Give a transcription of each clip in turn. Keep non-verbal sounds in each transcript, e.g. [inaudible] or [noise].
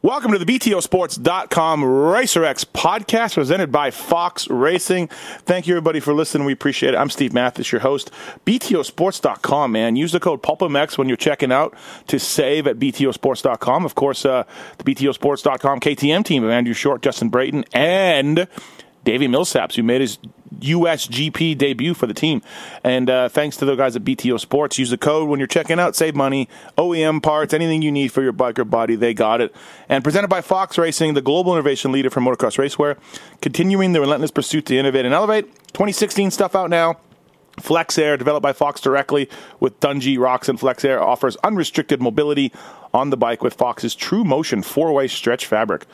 Welcome to the BTOsports.com RacerX podcast presented by Fox Racing. Thank you, everybody, for listening. We appreciate it. I'm Steve Matthes, your host. BTOsports.com, man. Use the code PulpMX when you're checking out to save at BTOsports.com. Of course, uh, the BTOsports.com KTM team of Andrew Short, Justin Brayton, and Davey Millsaps, who made his USGP debut for the team. And uh, thanks to the guys at BTO Sports. Use the code when you're checking out. Save money. OEM parts, anything you need for your bike or body, they got it. And presented by Fox Racing, the global innovation leader for motocross racewear, continuing the relentless pursuit to innovate and elevate. 2016 stuff out now. Flex Air, developed by Fox directly with Dungey Rocks and Flex Air, offers unrestricted mobility on the bike with Fox's True Motion four-way stretch fabric.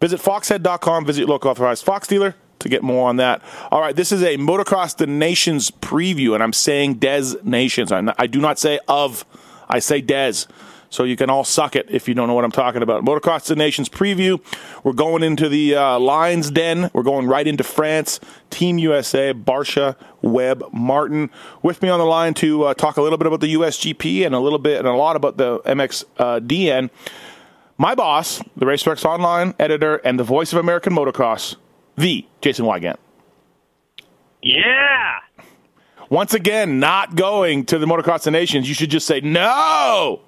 Visit foxhead.com, visit your local authorized Fox dealer to get more on that. All right, this is a Motocross the Nations preview, and I'm saying Des Nations. I do not say of, I say Des. So you can all suck it if you don't know what I'm talking about. Motocross the Nations preview. We're going into the uh, Lions Den. We're going right into France. Team USA, Barcia, Webb, Martin. With me on the line to uh, talk a little bit about the USGP and a little bit and a lot about the MXDN. Uh, My boss, the RacerX Online editor and the voice of American Motocross, the Jason Weigandt. Yeah. Once again, not going to the Motocross of Nations. You should just say no.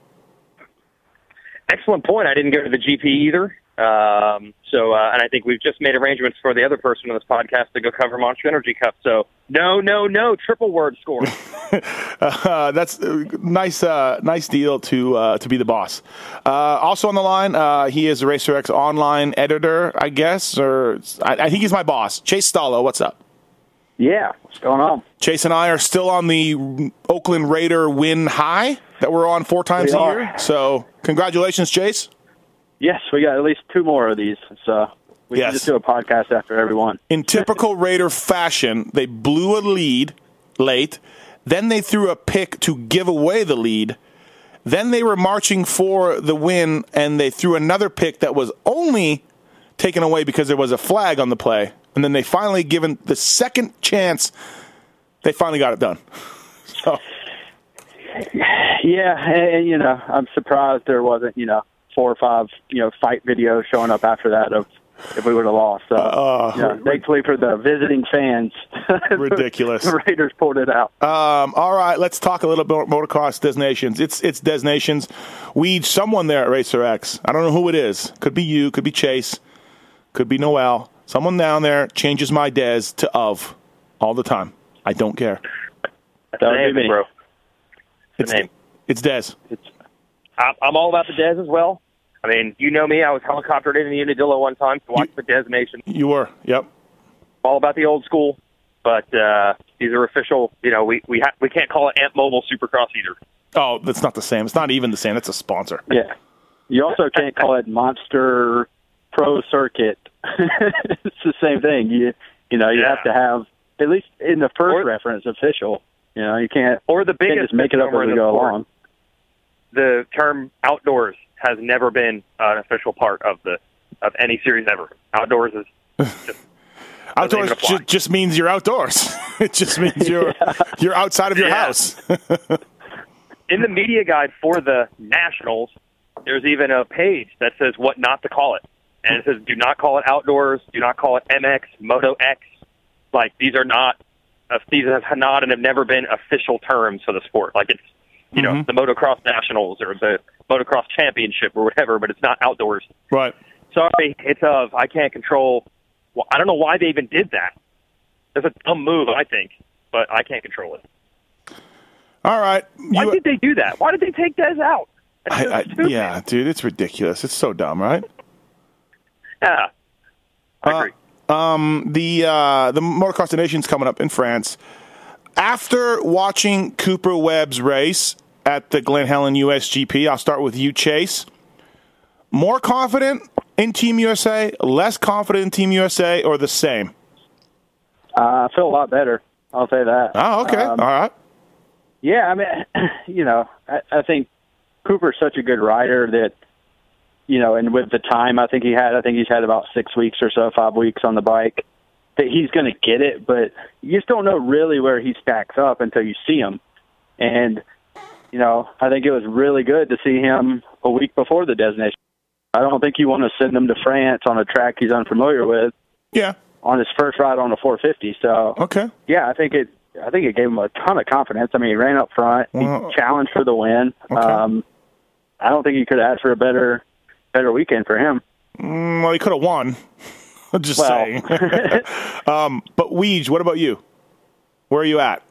Excellent point. I didn't go to the GP either. Um, so, uh, and I think we've just made arrangements for the other person on this podcast to go cover Monster Energy Cup. So, no, no, no, triple word score. [laughs] uh, that's a nice, uh, nice deal to uh, to be the boss. Uh, also on the line, uh, he is a RacerX online editor, I guess, or I, I think he's my boss. Chase Stallo, what's up? Yeah, what's going on? Chase and I are still on the Oakland Raider win high that we're on four times We a are. year. So, congratulations, Chase. Yes, we got at least two more of these. So we Yes. can just do a podcast after every one. In typical Raider fashion, they blew a lead late, then they threw a pick to give away the lead. Then they were marching for the win, and they threw another pick that was only taken away because there was a flag on the play. And then they finally given the second chance. They finally got it done. [laughs] So Yeah, and, and, you know, I'm surprised there wasn't you know four or five you know fight videos showing up after that of if we would have lost. So Uh, you know, thankfully for the [laughs] visiting fans, [laughs] Ridiculous. the Raiders pulled it out. Um, all right, let's talk a little bit about motocross Desnations. It's it's Desnations. We someone there at Racer X. I don't know who it is. Could be you. Could be Chase. Could be Noel. Someone down there changes my Des to of all the time. I don't care. That's That the would be me. bro. It's name. It's Des. I'm, I'm all about the Des as well. I mean, you know me. I was helicoptered in the Unadilla one time to watch the Des Nations. You were. Yep. All about the old school. But uh, these are official. You know, we we ha- we can't call it Amp Mobile Supercross either. Oh, that's not the same. It's not even the same. It's a sponsor. Yeah, you also can't call it Monster Pro Circuit. [laughs] it's the same thing. You you know you Yeah. have to have at least in the first Or- reference official. You know you can't Or the you can't biggest just make it up misnomer as in we go along. the term outdoors has never been an official part of the of any series ever. Outdoors is just [laughs] Outdoors ju- just means you're outdoors. [laughs] it just means you're [laughs] you're outside of your Yeah. house. in the media guide for the Nationals. There's even a page that says what not to call it, and it says do not call it outdoors, do not call it MX, Moto X. Like these are not these have not and have never been official terms for the sport. Like it's you know the motocross nationals or the motocross championship or whatever, but it's not outdoors. right. Sorry, it's of I can't control. Well, I don't know why they even did that. That's a dumb move, I think, but I can't control it. All right. Why You- did they do that? Why did they take Dez out? I, I, yeah, dude, it's ridiculous. It's so dumb, right? Yeah. I agree. Um, the uh, the Motocross of Nations coming up in France. After watching Cooper Webb's race at the Glen Helen USGP, I'll start with you, Chase. More confident in Team USA, less confident in Team USA, or the same? Uh, I feel a lot better. I'll say that. Oh, okay, Um, all right. Yeah, I mean, [clears throat] you know, I, I think Cooper's such a good rider that, you know, and with the time I think he had, I think he's had about six weeks or so, five weeks on the bike, that he's going to get it. But you just don't know really where he stacks up until you see him. And, you know, I think it was really good to see him a week before the Des Nations. I don't think you want to send him to France on a track he's unfamiliar with Yeah. on his first ride on a 450. So, Okay. yeah, I think it. I think it gave him a ton of confidence. I mean, he ran up front. Well- he challenged for the win. Okay. Um, I don't think you could ask for a better better weekend for him. Mm, well, he could have won. I'm [laughs] just Well. saying. [laughs] um, but Weege, what about you? Where are you at?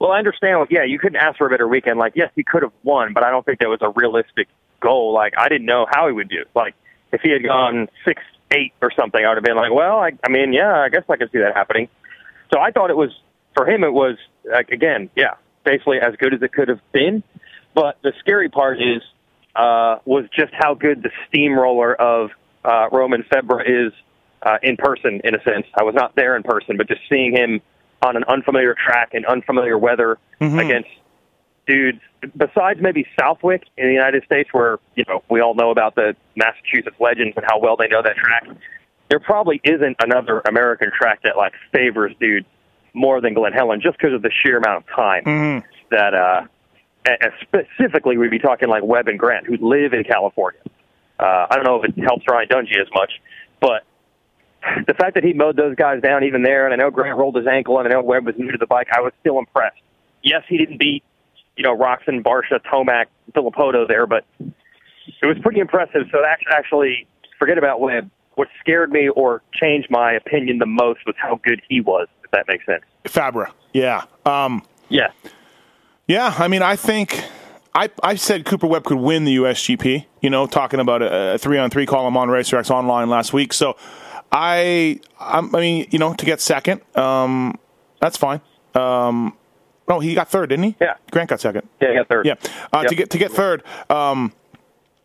Well, I understand. Yeah, you couldn't ask for a better weekend. Like, yes, he could have won, but I don't think that was a realistic goal. Like, I didn't know how he would do. Like, if he had gone six eight or something, I would have been like, well, I, I mean, yeah, I guess I could see that happening. So I thought it was for him. It was like again, yeah, basically as good as it could have been. But the scary part is uh, was just how good the steamroller of uh, Romain Febvre is uh, in person. In a sense, I was not there in person, but just seeing him on an unfamiliar track and unfamiliar weather against dudes besides maybe Southwick in the United States, where you know we all know about the Massachusetts legends and how well they know that track. There probably isn't another American track that like favors dudes more than Glen Helen, just because of the sheer amount of time that. uh specifically, we'd be talking like Webb and Grant, who live in California. Uh, I don't know if it helps Ryan Dungey as much, but the fact that he mowed those guys down even there, and I know Grant rolled his ankle, and I know Webb was new to the bike, I was still impressed. Yes, he didn't beat, you know, Roczen, Barcia, Tomac, Villopoto there, but it was pretty impressive. So act- actually, forget about Webb. What scared me or changed my opinion the most was how good he was, if that makes sense. Febvre. Yeah. Um, Yeah. Yeah, I mean, I think I I said Cooper Webb could win the USGP. You know, talking about a, a three on three column on RacerX online last week. So I I'm, I mean, you know, to get second, um, that's fine. Um, oh, he got third, didn't he? Yeah. Grant got second. Yeah, he got third. Yeah, uh, to get to get third, um,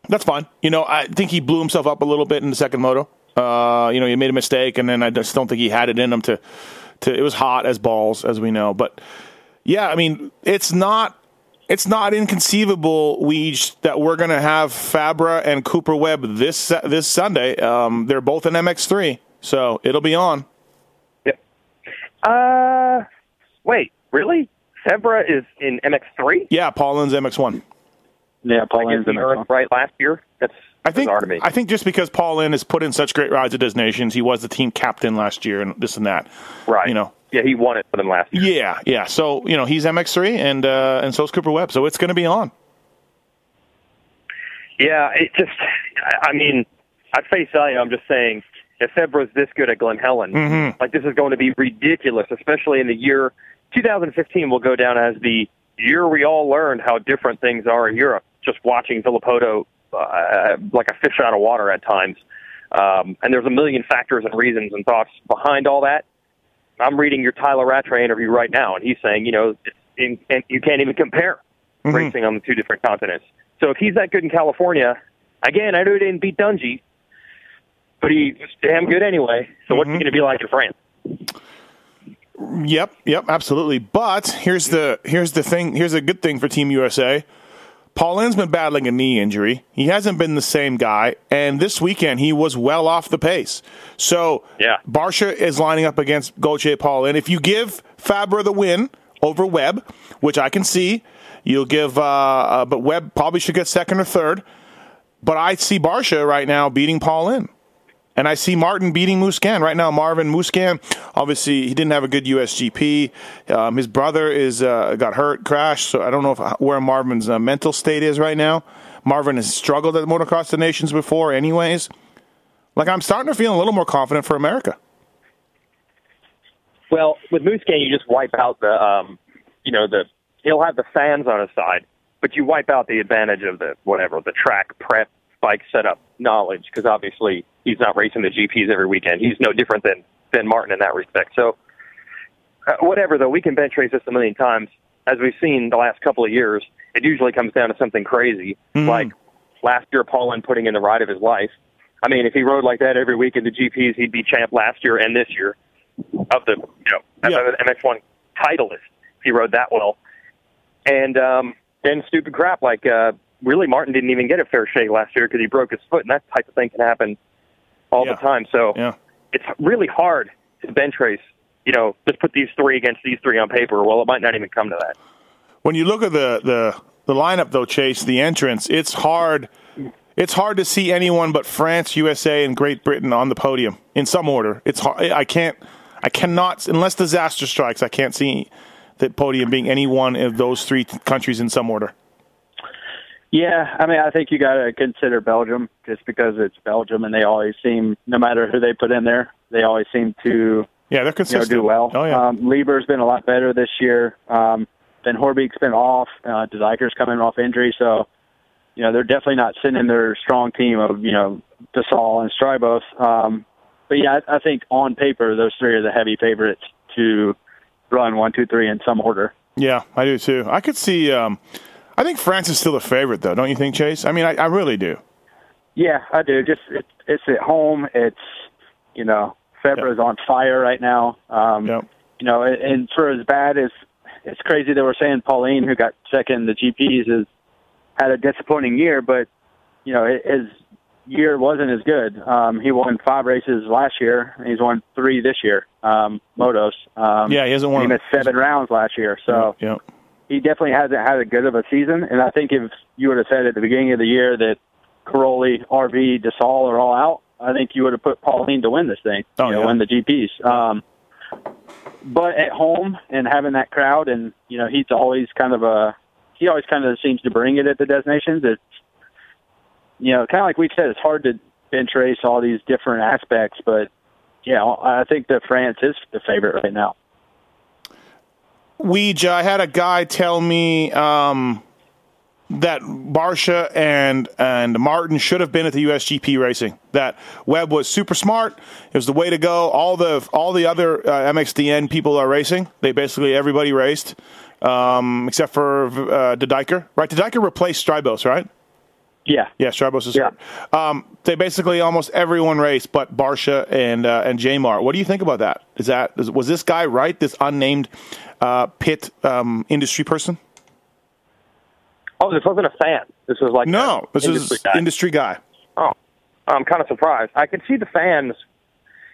that's fine. You know, I think he blew himself up a little bit in the second moto. Uh, you know, he made a mistake, and then I just don't think he had it in him to. to it was hot as balls, as we know. But yeah, I mean, it's not. It's not inconceivable, Weege, that we're going to have Febvre and Cooper Webb this this Sunday. Um, they're both in MX3, so it'll be on. Yep. Uh, wait, really? Febvre is in MX3? Yeah, Paulin's MX1. Yeah, Paulin's Paul guess Lyn's we in earned right last year. That's I think bizarre to me. I think just because Paulin has put in such great rides at Des Nations, he was the team captain last year and this and that. right. You know. Yeah, he won it for them last year. Yeah, yeah. So you know he's MX3 and uh, and so's Cooper Webb. So it's going to be on. Yeah, it just, I- mean, at face value, I'm just saying, if Febvre's this good at Glen Helen, Mm-hmm. like this is going to be ridiculous, especially in the year 2015 will go down as the year we all learned how different things are in Europe. Just watching Villopoto uh, like a fish out of water at times, um, and there's a million factors and reasons and thoughts behind all that. I'm reading your Tyla Rattray interview right now, and he's saying, you know, it's in, and you can't even compare racing on the two different continents. So if he's that good in California, again, I know he didn't beat Dungey, but he was damn good anyway. So what's he going to be like in France? Yep, yep, absolutely. But here's the here's the thing. Here's a good thing for Team USA. Paulin's been battling a knee injury. He hasn't been the same guy, and this weekend he was well off the pace. So Yeah. Barcia is lining up against Gautier Paul Lynn. If you give Febvre the win over Webb, which I can see, you'll give. Uh, uh, but Webb probably should get second or third. But I see Barcia right now beating Paulin. And I see Martin beating Musquin right now. Marvin Musquin, obviously, he didn't have a good USGP. Um, his brother is uh, got hurt, crashed. So I don't know if where Marvin's uh, mental state is right now. Marvin has struggled at Motocross the Nations before, anyways. Like I'm starting to feel a little more confident for America. Well, with Musquin, you just wipe out the, um, you know, the he'll have the fans on his side, but you wipe out the advantage of the whatever the track prep bike setup knowledge because obviously he's not racing the GPs every weekend. He's no different than than Martin in that respect. So, uh, whatever though, we can bench race this a million times. As we've seen the last couple of years, it usually comes down to something crazy, Mhm. like last year Paulin putting in the ride of his life. I mean, if he rode like that every week in the GPs, he'd be champ last year and this year of the you know Yeah. MX1 titleist. If he rode that well, and um, then stupid crap like uh, really Martin didn't even get a fair shake last year because he broke his foot, and that type of thing can happen all Yeah. the time. So Yeah. it's really hard to bench race. You know, just put these three against these three on paper. Well, it might not even come to that. When you look at the, the, the lineup, though, Chase, the entrance, it's hard. It's hard to see anyone but France, USA, and Great Britain on the podium in some order. It's hard. I can't. I cannot unless disaster strikes. I can't see that podium being any one of those three countries in some order. Yeah, I mean, I think you got to consider Belgium just because it's Belgium, and they always seem, no matter who they put in there, they always seem to Yeah, they're you know consistent. do well. Oh yeah. Um, Lieber's been a lot better this year. Um, then Horbeek's been off. Uh, De Dycker's coming off injury, so you know they're definitely not sending their strong team of you know Gasol and Strijbos. Um, but yeah, I, I think on paper those three are the heavy favorites to run one, two, three in some order. Yeah, I do too. I could see. Um, I think France is still a favorite, though. Don't you think, Chase? I mean, I, I really do. Yeah, I do. Just it, it's at home. It's you know Febvre is on fire right now. Um, Yep. You know, and- and for as bad as it's crazy that we're saying Paulin, who got second in the GPs, has had a disappointing year, but you know his year wasn't as good. Um, he won five races last year, and he's won three this year. Um, motos. Um, Yeah, he hasn't won. He missed seven rounds last year, so yeah. He definitely hasn't had a good of a season. And I think if you would have said at the beginning of the year that Cairoli, RV, Desalle are all out, I think you would have put Paulin to win this thing, Oh, you know, yeah. win the GPs. Um, but at home and having that crowd, and you know, he's always kind of a he always kind of seems to bring it at the Des Nations. It's you know, kind of like we said, it's hard to bench race all these different aspects, but yeah, I think that France is the favorite right now. Weege, I had a guy tell me um, that Barcia and and Martin should have been at the USGP racing. That Webb was super smart. It was the way to go. All the all the other uh, MXDN people are racing. They basically everybody raced um, except for uh, De Dycker. Right, De Dycker replaced Strijbos, right? Yeah, Yeah, Strijbos is Yeah. hurt. Um, they basically almost everyone raced, but Barcia and uh, and Jamar. What do you think about that? Is that is, was this guy right? This unnamed uh, pit um, industry person? Oh, this wasn't a fan. This was like No, this industry is guy. industry guy. Oh, I'm kind of surprised. I can see the fans.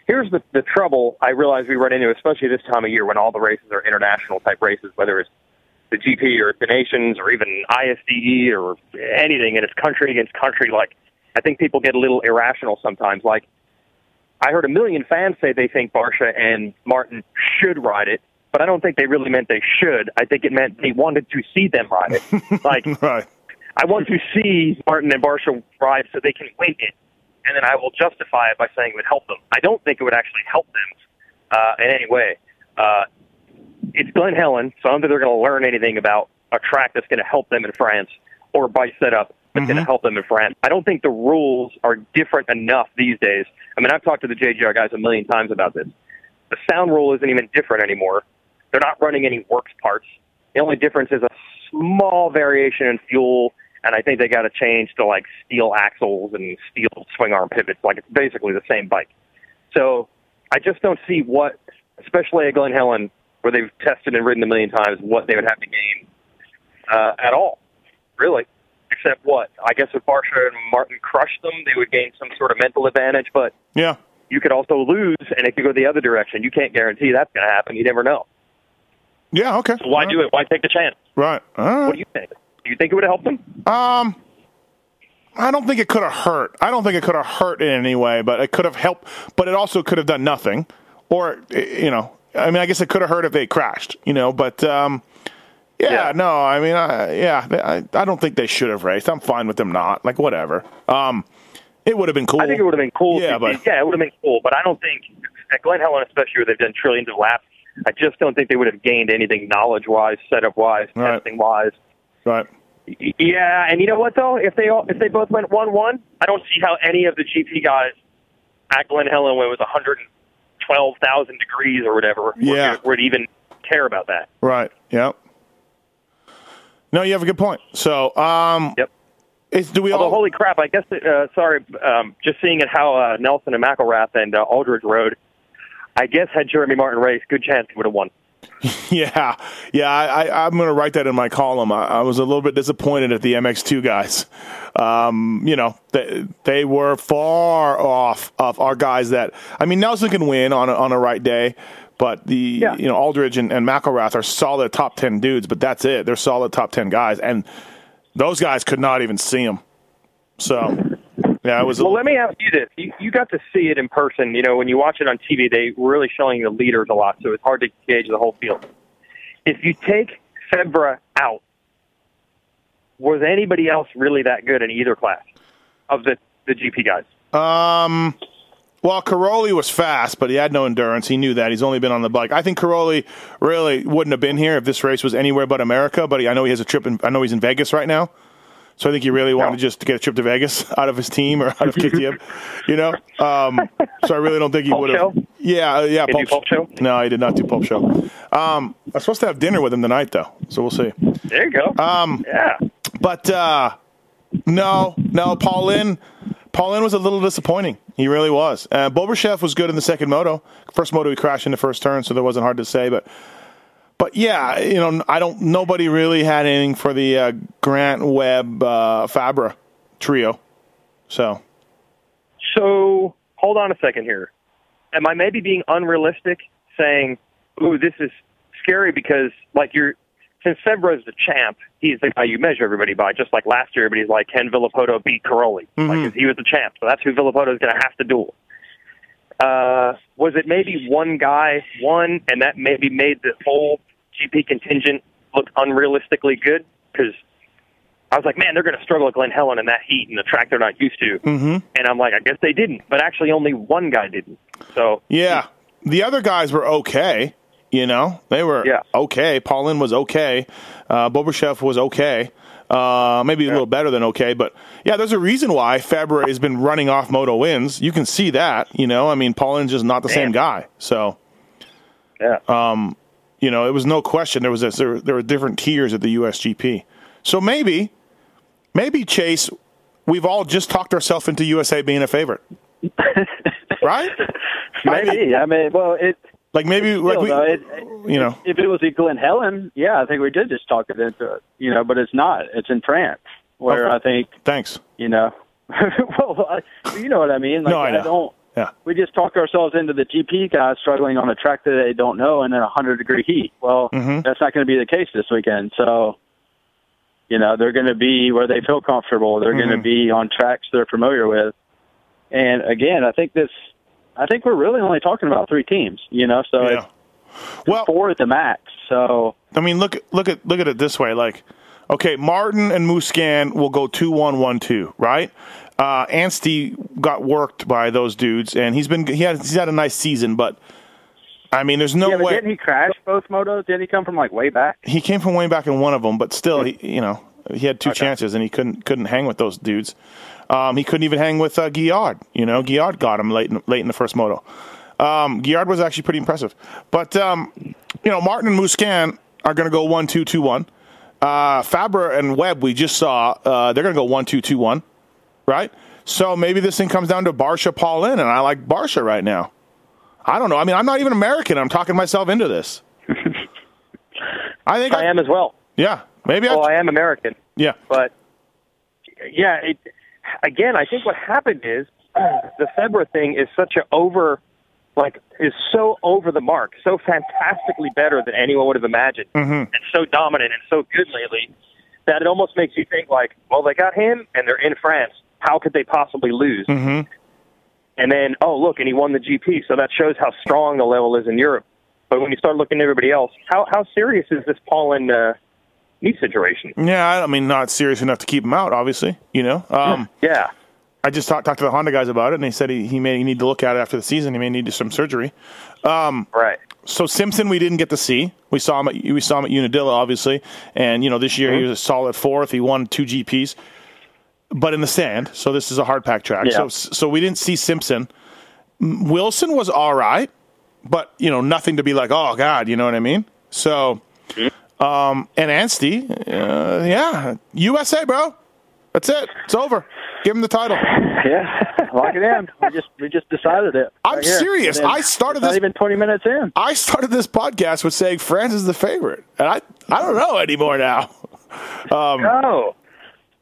Here's the the trouble I realize we run into, especially this time of year when all the races are international type races, whether it's the GP or the Nations or even ISDE or anything, and it's country against country. Like, I think people get a little irrational sometimes. Like, I heard a million fans say they think Barcia and Martin should ride it, but I don't think they really meant they should. I think it meant they wanted to see them ride it. [laughs] like, Right. I want to see Martin and Barcia ride so they can win it, and then I will justify it by saying it would help them. I don't think it would actually help them uh, in any way. Uh, it's Glen Helen, so I don't think they're going to learn anything about a track that's going to help them in France or a bike setup that's going to help them in France. I don't think the rules are different enough these days. I mean, I've talked to the JGR guys a million times about this. The sound rule isn't even different anymore. They're not running any works parts. The only difference is a small variation in fuel, and I think they got to change to like steel axles and steel swing arm pivots. Like it's basically the same bike. So I just don't see what, especially at Glen Helen, where they've tested and ridden a million times, what they would have to gain uh, at all, really. Except what? I guess if Barcia and Martin crushed them, they would gain some sort of mental advantage, but Yeah. you could also lose, and it could go the other direction. You can't guarantee that's going to happen. You never know. Yeah. Okay. So why do it? Why take the chance? Right. Right. What do you think? Do you think it would have helped them? Um, I don't think it could have hurt. I don't think it could have hurt in any way, but it could have helped. But it also could have done nothing, or you know, I mean, I guess it could have hurt if they crashed, you know. But um, yeah, Yeah. no, I mean, I, yeah, I, I don't think they should have raced. I'm fine with them not. Like whatever. Um, it would have been cool. I think it would have been cool. Yeah, if- but yeah, it would have been cool. But I don't think at Glen Helen, especially where they've done trillions of laps, I just don't think they would have gained anything knowledge wise, setup wise, Right. testing wise. Right. Yeah, and you know what though? If they all, if they both went one one, I don't see how any of the GP guys at Glen Helen when it was 112,000 degrees or whatever would- Yeah. would even care about that. Right. Yep. No, you have a good point. So, um, Yep. Is, do we Although, all? holy crap! I guess uh, sorry, um, just seeing it how uh, Nelson and McElrath and uh, Aldridge rode. I guess had Jeremy Martin raced, good chance he would have won. [laughs] Yeah, yeah. I, I'm going to write that in my column. I, I was a little bit disappointed at the MX2 guys. Um, you know, they, they were far off of our guys. That I mean, Nelson can win on a, on a right day, but the Yeah. you know Aldridge and, and McElrath are solid top ten dudes. But that's it. They're solid top ten guys, and those guys could not even see them. So, yeah, it was. Well, let me ask you this: you, you got to see it in person. You know, when you watch it on TV, they were really showing the leaders a lot, so it's hard to gauge the whole field. If you take Febvre out, was anybody else really that good in either class of the the GP guys? Um, well, Cairoli was fast, but he had no endurance. He knew that. He's only been on the bike. I think Cairoli really wouldn't have been here if this race was anywhere but America. But he, I know he has a trip. In, I know he's in Vegas right now, so I think he really wanted No. just to get a trip to Vegas [laughs] out of his team or out of [laughs] KTM. you know, um, so I really don't think he would have. Yeah, uh, yeah. Did do Pulp show? No, he did not do pulp show. Um, I'm supposed to have dinner with him tonight, though, so we'll see. There you go. Um, yeah. But uh, no, no, Paulin, Paulin was a little disappointing. He really was. Uh, Bobryshev was good in the second moto. First moto, he crashed in the first turn, so that wasn't hard to say. But, but yeah, you know, I don't. Nobody really had anything for the uh, Grant Webb uh, Febvre trio. So So hold on a second here. Am I maybe being unrealistic saying, "Ooh, this is scary"? Because like you're, since Febvre is the champ, he's the guy you measure everybody by. Just like last year, everybody's like, "Can Villopoto beat Cairoli?" Like he was the champ, so that's who Villopoto is going to have to duel. Uh, was it maybe one guy won, and that maybe made the whole GP contingent looked unrealistically good? Because I was like, man, they're going to struggle at Glen Helen in that heat and the track they're not used to. Mm-hmm. And I'm like, I guess they didn't, but actually only one guy didn't. So yeah, the other guys were okay. You know, they were Yeah. okay. Paulin was okay. Uh, Bobryshev was okay. Uh, maybe a little better than okay, but yeah, there's a reason why Febvre has been running off moto wins. You can see that. You know, I mean, Paulin's just not the same guy. So yeah, you know, it was no question there was this, there, there were different tiers at the USGP. So maybe, maybe Chase, we've all just talked ourselves into USA being a favorite, [laughs] right? Maybe. I mean, well, it. Like maybe, like we, though, it, you know, if it was at Glen Helen, yeah, I think we did just talk it into it. You know, but it's not. It's in France, where Okay. I think thanks. you know. [laughs] well, I, you know what I mean. Like, No, I know. don't. Yeah. We just talk ourselves into the GP guys struggling on a track that they don't know and in a hundred degree heat. Well, Mhm. that's not going to be the case this weekend. So, you know, they're going to be where they feel comfortable. They're going to be on tracks they're familiar with. And again, I think this. I think we're really only talking about three teams. You know, so Yeah. Well, four at the max. So I mean, look look at look at it this way. Like, okay, Martin and Musquin will go two one one two, right? Uh, Anstie got worked by those dudes, and he's been he had he's had a nice season, but I mean, there's no yeah, way didn't he crash both motos? Didn't he come from like way back? he came from way back in one of them, but still, he, you know, he had two chances and he couldn't couldn't hang with those dudes. Um, he couldn't even hang with uh, Guillod. You know, Guillod got him late in, late in the first moto. Um, Guillod was actually pretty impressive, but um, you know, Martin and Musquin are going to go one two two one. Uh, Febvre and Webb, we just saw, uh, they're going to go one two two one, right? So maybe this thing comes down to Barcia Paulin, and I like Barcia right now. I don't know. I mean, I'm not even American. I'm talking myself into this. I think I am as well. yeah, maybe Well, I. I am American, Yeah, but yeah, it, again, I think what happened is [clears throat] the Febvre thing is such a over, like, is so over the mark, so fantastically better than anyone would have imagined, mm-hmm. and so dominant and so good lately that it almost makes you think like, well, they got him and they're in France. How could they possibly lose? Mhm. And then, oh, look, and he won the GP, so that shows how strong the level is in Europe. But when you start looking at everybody else, how how serious is this Paulin uh, knee situation? yeah. I mean, not serious enough to keep him out. Obviously, you know. Um, Yeah. I just talked talked to the Honda guys about it, and they said he, he may need to look at it after the season. He may need some surgery. Right. so Simpson, we didn't get to see. We saw him. At, we saw him at Unadilla, obviously, and you know this year he was a solid fourth. He won two GPs, but in the sand. So this is a hard pack track. Yeah. So so we didn't see Simpson. Wilson was all right, but you know nothing to be like, oh god, you know what I mean. So, um, and Anstie, uh, yeah, USA, bro. That's it. It's over. Give him the title. [laughs] Yeah, [laughs] lock it in. We just we just decided it. I'm right serious. I started this- even 20 minutes in. I started this podcast with saying France is the favorite, and I I don't know anymore now. [laughs] Um, No.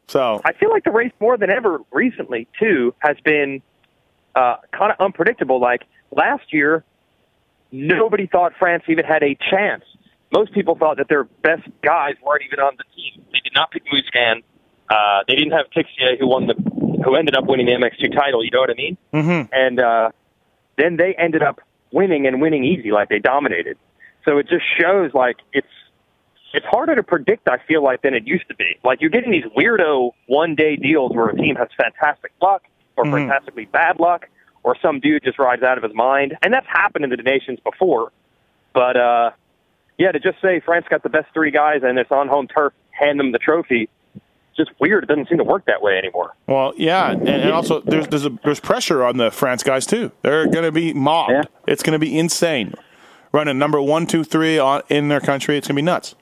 So I feel like the race more than ever recently too has been uh, kind of unpredictable. Like last year, nobody thought France even had a chance. Most people thought that their best guys weren't even on the team. They did not pick Musquin. Uh, they didn't have Tixier, who won the, who ended up winning the MX2 title. You know what I mean? Mm-hmm. And uh, then they ended up winning and winning easy, like they dominated. So it just shows like it's it's harder to predict. I feel like than it used to be. Like you're getting these weirdo one day deals where a team has fantastic luck or Mhm. fantastically bad luck, or some dude just rides out of his mind, and that's happened in the nations before. But uh, yeah, to just say France got the best three guys and it's on home turf, hand them the trophy. Just weird. It doesn't seem to work that way anymore. Well, yeah, and, and also there's there's a, there's pressure on the France guys too. They're going to be mobbed. Yeah. It's going to be insane. Running number one, two, three on, in their country, it's going to be nuts.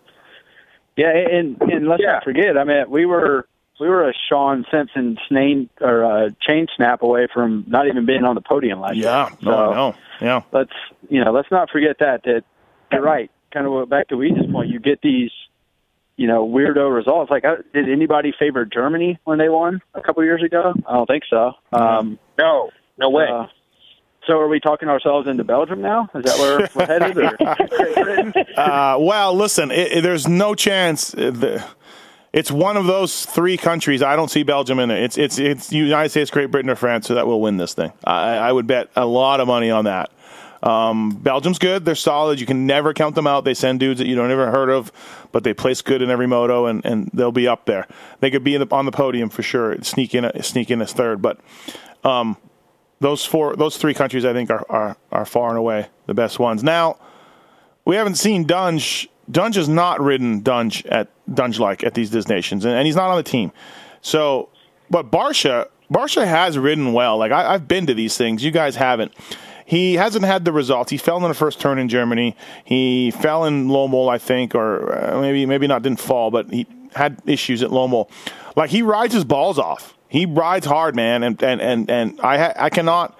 Yeah, and and let's Yeah. not forget. I mean, we were we were a Shaun Simpson snake or uh, chain snap away from not even being on the podium last Yeah, year. no, So I know. Yeah, let's you know let's not forget that that you're right. Kind of back to Weege's point. You get these you know weirdo results. Like, did anybody favor Germany when they won a couple years ago? I don't think so. Um, No, no way. uh, so are we talking ourselves into Belgium now? Is that where we're [laughs] headed? Or Great [laughs] Britain? Uh, well, listen, it, it- there's no chance. uh, The, it's one of those three countries. I don't see Belgium in it. It's it's it's United States, Great Britain, or France so that will win this thing. I, I would bet a lot of money on that. Um, Belgium's good. They're solid. You can never count them out. They send dudes that you don't ever heard of, but they place good in every moto, and, and they'll be up there. They could be in the, on the podium for sure. Sneak in, a, sneak in as third, but um, those four, those three countries, I think, are, are are far and away the best ones. Now, we haven't seen Dunge. Dunge has not ridden Dunge at Dunge like at these Dis Nations, and, and he's not on the team. So, but Barcia, Barcia has ridden well. Like I, I've been to these things, you guys haven't. He hasn't had the results. He fell in the first turn in Germany. He fell in Lommel, I think, or uh, maybe maybe not didn't fall, but he had issues at Lommel. Like he rides his balls off. He rides hard, man, and and and and I ha- I cannot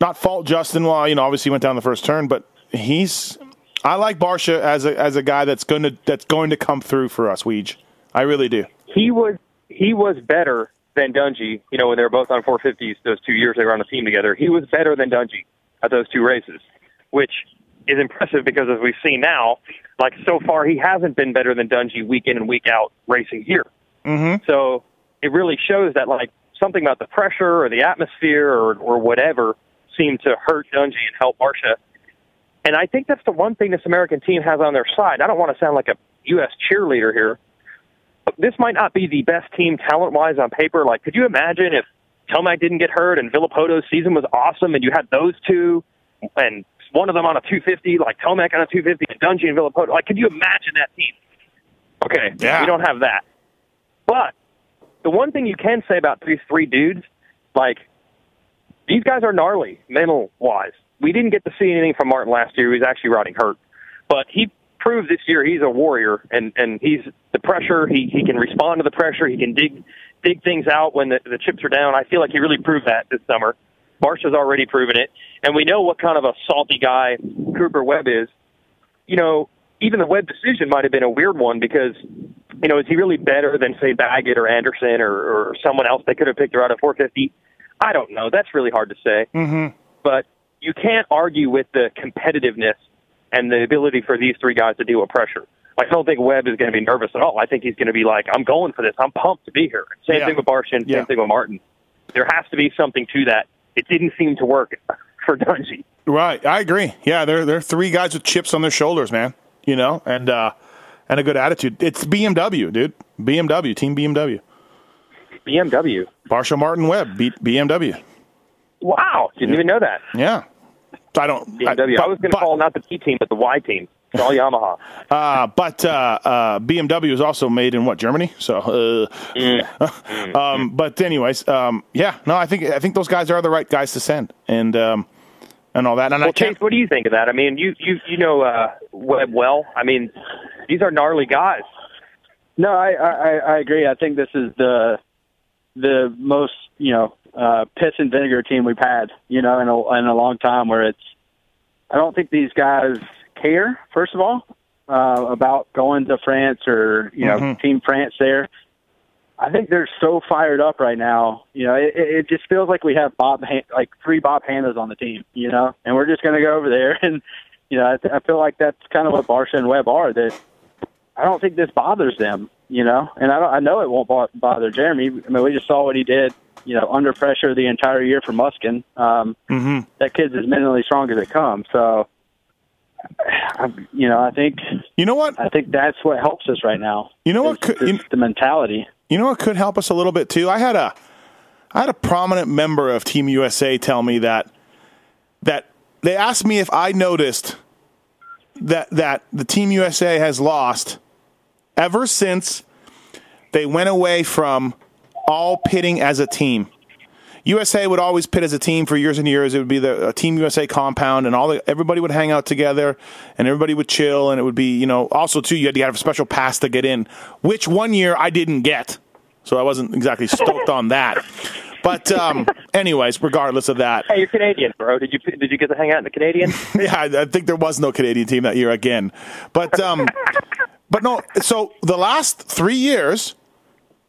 not fault Justin. Well, you know, obviously he went down the first turn, but he's. I like Barcia as a as a guy that's going to that's going to come through for us, Weege. I really do. he was he was better than Dungey. You know, when they were both on 450s those two years they were on the team together, he was better than Dungey at those two races, which is impressive because as we've seen now, like so far he hasn't been better than Dungey week in and week out racing here. Mm-hmm. So it really shows that like something about the pressure or the atmosphere or or whatever seemed to hurt Dungey and help Barcia. And I think that's the one thing this American team has on their side. I don't want to sound like a U.S. cheerleader here, but this might not be the best team talent wise on paper. Like, could you imagine if Tomac didn't get hurt and Villopoto's season was awesome and you had those two and one of them on a 250, like Tomac on a 250 and Dungey and Villopoto? Like, could you imagine that team? Okay, Yeah. we don't have that. But the one thing you can say about these three dudes, like, these guys are gnarly, mental wise. We didn't get to see anything from Martin last year. He was actually riding hurt. But he proved this year he's a warrior and, and he's the pressure, he, he can respond to the pressure, he can dig dig things out when the, the chips are down. I feel like he really proved that this summer. Barcia's already proven it. And we know what kind of a salty guy Cooper Webb is. You know, even the Webb decision might have been a weird one because, you know, is he really better than, say, Baggett or Anderson or, or someone else they could have picked her out at 450? I don't know. That's really hard to say. Mm-hmm. But you can't argue with the competitiveness and the ability for these three guys to deal with pressure. I don't think Webb is going to be nervous at all. I think he's going to be like, I'm going for this. I'm pumped to be here. Same Yeah. thing with Barshin. Yeah. Same thing with Martin. There has to be something to that. It didn't seem to work [laughs] for Dungey. Right, I agree. Yeah, they're they're three guys with chips on their shoulders, man. You know, and uh, and a good attitude. It's BMW, dude. BMW, Team BMW. BMW. Barcia Martin Webb beat BMW. Wow. Didn't even know that. Yeah, I don't. BMW. I, I was going to call not the T team, but the Y team. It's all Yamaha. [laughs] Uh, but uh, uh, BMW is also made in what Germany? So, uh, mm. [laughs] um, but anyways, um, yeah, no, I think I think those guys are the right guys to send, and um, and all that. And well, I Chase, what do you think of that? I mean, you you you know uh, Webb well. I mean, these are gnarly guys. No, I, I I agree. I think this is the the most you know uh, piss and vinegar team we've had you know in a in a long time. Where it's I don't think these guys care first of all uh, about going to France or you know Mhm. Team France there. I think they're so fired up right now. You know, it, it just feels like we have Bob Han- like three Bob Hannahs on the team. You know, and we're just going to go over there [laughs] and you know I, th- I feel like that's kind of what Barcia and Webb are. That I don't think this bothers them, you know, and I don't, I know it won't bother Jeremy. I mean, we just saw what he did, you know, under pressure the entire year for Musquin. Um, Mhm. That kid's as mentally strong as it comes. So, I, you know, I think you know what? I think that's what helps us right now. You know what? Could, you, the mentality. you know what could help us a little bit too. I had a I had a prominent member of Team USA tell me that that they asked me if I noticed that that the Team USA has lost ever since they went away from all pitting as a team. USA would always pit as a team for years and years. It would be the Team USA compound, and all the, everybody would hang out together, and everybody would chill, and it would be you know also too you had to have a special pass to get in, which one year I didn't get, so I wasn't exactly stoked on that. But um, [laughs] anyways, regardless of that, Hey, you're Canadian, bro. Did you did you get to hang out in the Canadian? [laughs] yeah, I, I think there was no Canadian team that year again. But um, [laughs] but no. So the last three years,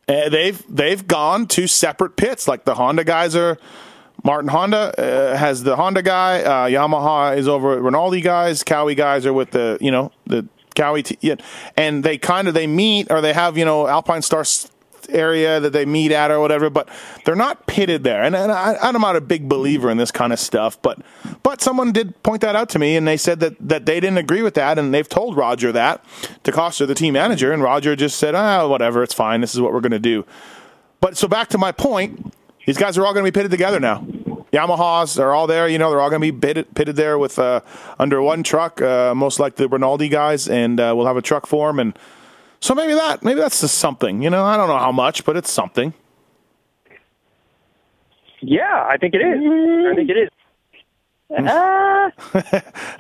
uh, they've they've gone to separate pits. Like the Honda guys are. Martin Honda uh, has the Honda guy. Uh, Yamaha is over at Rinaldi guys. Cowie guys are with the you know the Cowie, t- and they kind of they meet or they have you know Alpinestars area that they meet at or whatever, but they're not pitted there. And, and I, I'm not a big believer in this kind of stuff, but but someone did point that out to me, and they said that that they didn't agree with that, and they've told Roger that to the team manager, and Roger just said, ah, whatever, it's fine. This is what we're going to do. But so back to my point, these guys are all going to be pitted together now. Yamahas are all there. You know, they're all going to be pitted, pitted there with uh, under one truck, uh, most likely the Rinaldi guys, and uh, we'll have a truck for them. And so maybe that, maybe that's just something. You know, I don't know how much, but it's something. yeah, I think it is. I think it is. Ah. [laughs] yeah,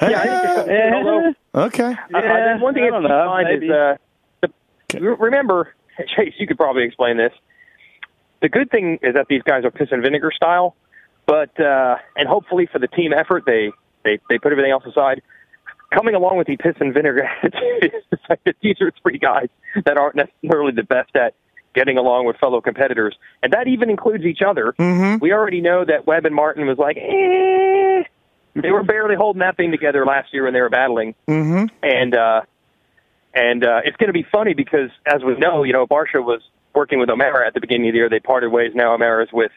I think it's something. Although, Okay. Uh, there's one thing I to don't know, mind maybe. is uh, the, re- remember, [laughs] Chase, you could probably explain this. The good thing is that these guys are piss and vinegar style, but uh, and hopefully for the team effort, they they they put everything else aside. Coming along with the piss and vinegar attitude, is [laughs] like that these are three guys that aren't necessarily the best at getting along with fellow competitors, and that even includes each other. Mm-hmm. We already know that Webb and Martin was like, eh. They were barely holding that thing together last year when they were battling Mm-hmm. and uh, and uh, it's going to be funny because, as we know, you know, Barsha was working with O'Mara at the beginning of the year. They parted ways. Now O'Mara's with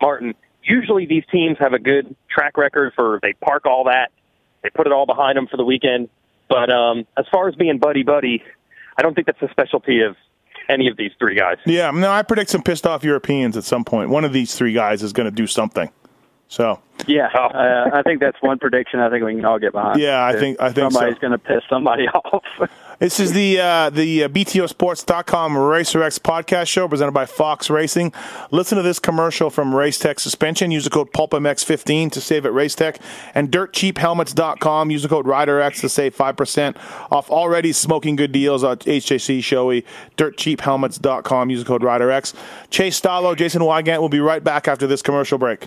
Martin. Usually, these teams have a good track record for they park all that, they put it all behind them for the weekend. But um, as far as being buddy buddy, I don't think that's a specialty of any of these three guys. Yeah. No, I predict some pissed off Europeans at some point. One of these three guys is going to do something. So Yeah, Oh. uh, I think that's one prediction. I think we can all get behind. Yeah, I think- I think somebody's so. going to piss somebody [laughs] off. This is the uh, the uh, BTOsports.com RacerX podcast show presented by Fox Racing. Listen to this commercial from Racetech Suspension. Use the code PulpMX15 to save at Racetech. And DirtCheapHelmets.com. Use the code RiderX to save 5% off already smoking good deals on HJC Shoei. DirtCheapHelmets.com. Use the code RiderX. Chase Stallo, Jason Weigandt will be right back after this commercial break.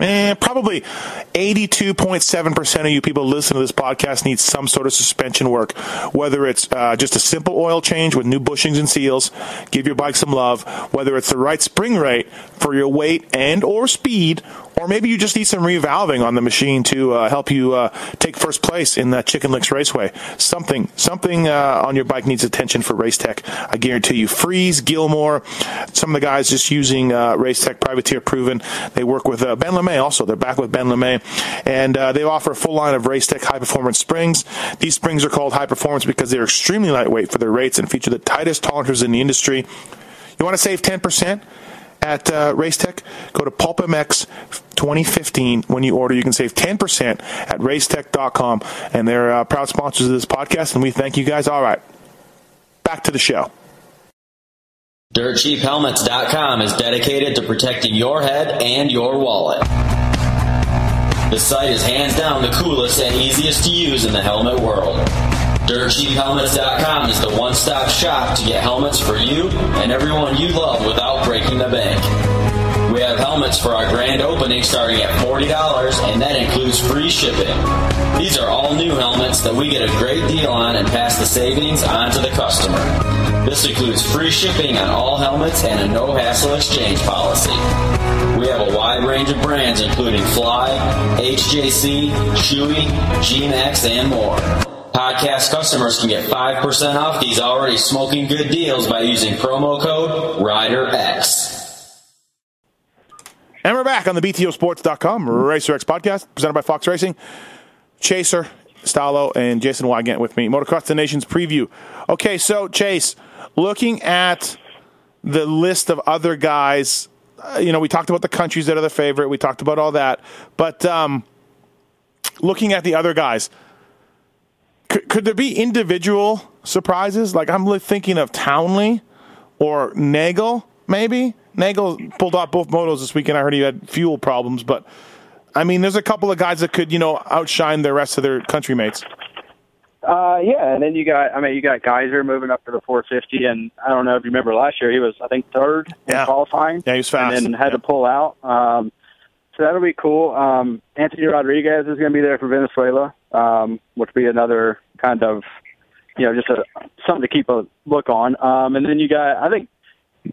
Eh, probably 82.7% of you people listening to this podcast need some sort of suspension work, whether it's uh, just a simple oil change with new bushings and seals, give your bike some love, whether it's the right spring rate for your weight and or speed, or maybe you just need some revalving on the machine to uh, help you uh, take first place in that Chicken Licks Raceway. Something, something uh, on your bike needs attention for Race Tech. I guarantee you. Freeze, Gilmore, some of the guys just using uh, Race Tech Privateer Proven. They work with uh, Ben LeMay also. They're back with Ben LeMay, and uh, they offer a full line of Race Tech high performance springs. These springs are called high performance because they're extremely lightweight for their rates and feature the tightest tolerances in the industry. You want to save 10%? at uh, Racetech, go to PulpMX 2015. When you order, you can save 10% at racetech.com. And they're uh, proud sponsors of this podcast, and we thank you guys. All right, back to the show. DirtCheapHelmets.com is dedicated to protecting your head and your wallet. The site is hands down the coolest and easiest to use in the helmet world. DirtCheapHelmets.com is the one-stop shop to get helmets for you and everyone you love without breaking the bank. We have helmets for our grand opening starting at $40 and that includes free shipping. These are all new helmets that we get a great deal on and pass the savings on to the customer. This includes free shipping on all helmets and a no hassle exchange policy. We have a wide range of brands including Fly, HJC, Shoei, G-Max, and more. Podcast customers can get 5% off these already smoking good deals by using promo code RIDERX. And we're back on the BTOsports.com RacerX podcast presented by Fox Racing. Chaser, Stallo, and Jason Weigandt with me. Motocross the Nations preview. Okay, so Chase, looking at the list of other guys, uh, you know, we talked about the countries that are the favorite. We talked about all that. But um, looking at the other guys, could, could there be individual surprises? Like I'm thinking of Townley or Nagl, maybe. Nagl pulled off both motos this weekend. I heard he had fuel problems, but I mean, there's a couple of guys that could, you know, outshine the rest of their country mates. Uh, yeah, and then you got, I mean, you got Gajser moving up to the 450, and I don't know if you remember last year, he was, I think, third Yeah. in qualifying. Yeah, he was fast. And then had Yeah. to pull out. Um, so that'll be cool. Um, Anthony Rodriguez is going to be there for Venezuela, um, which will be another kind of, you know, just a, something to keep a look on. Um, and then you got, I think,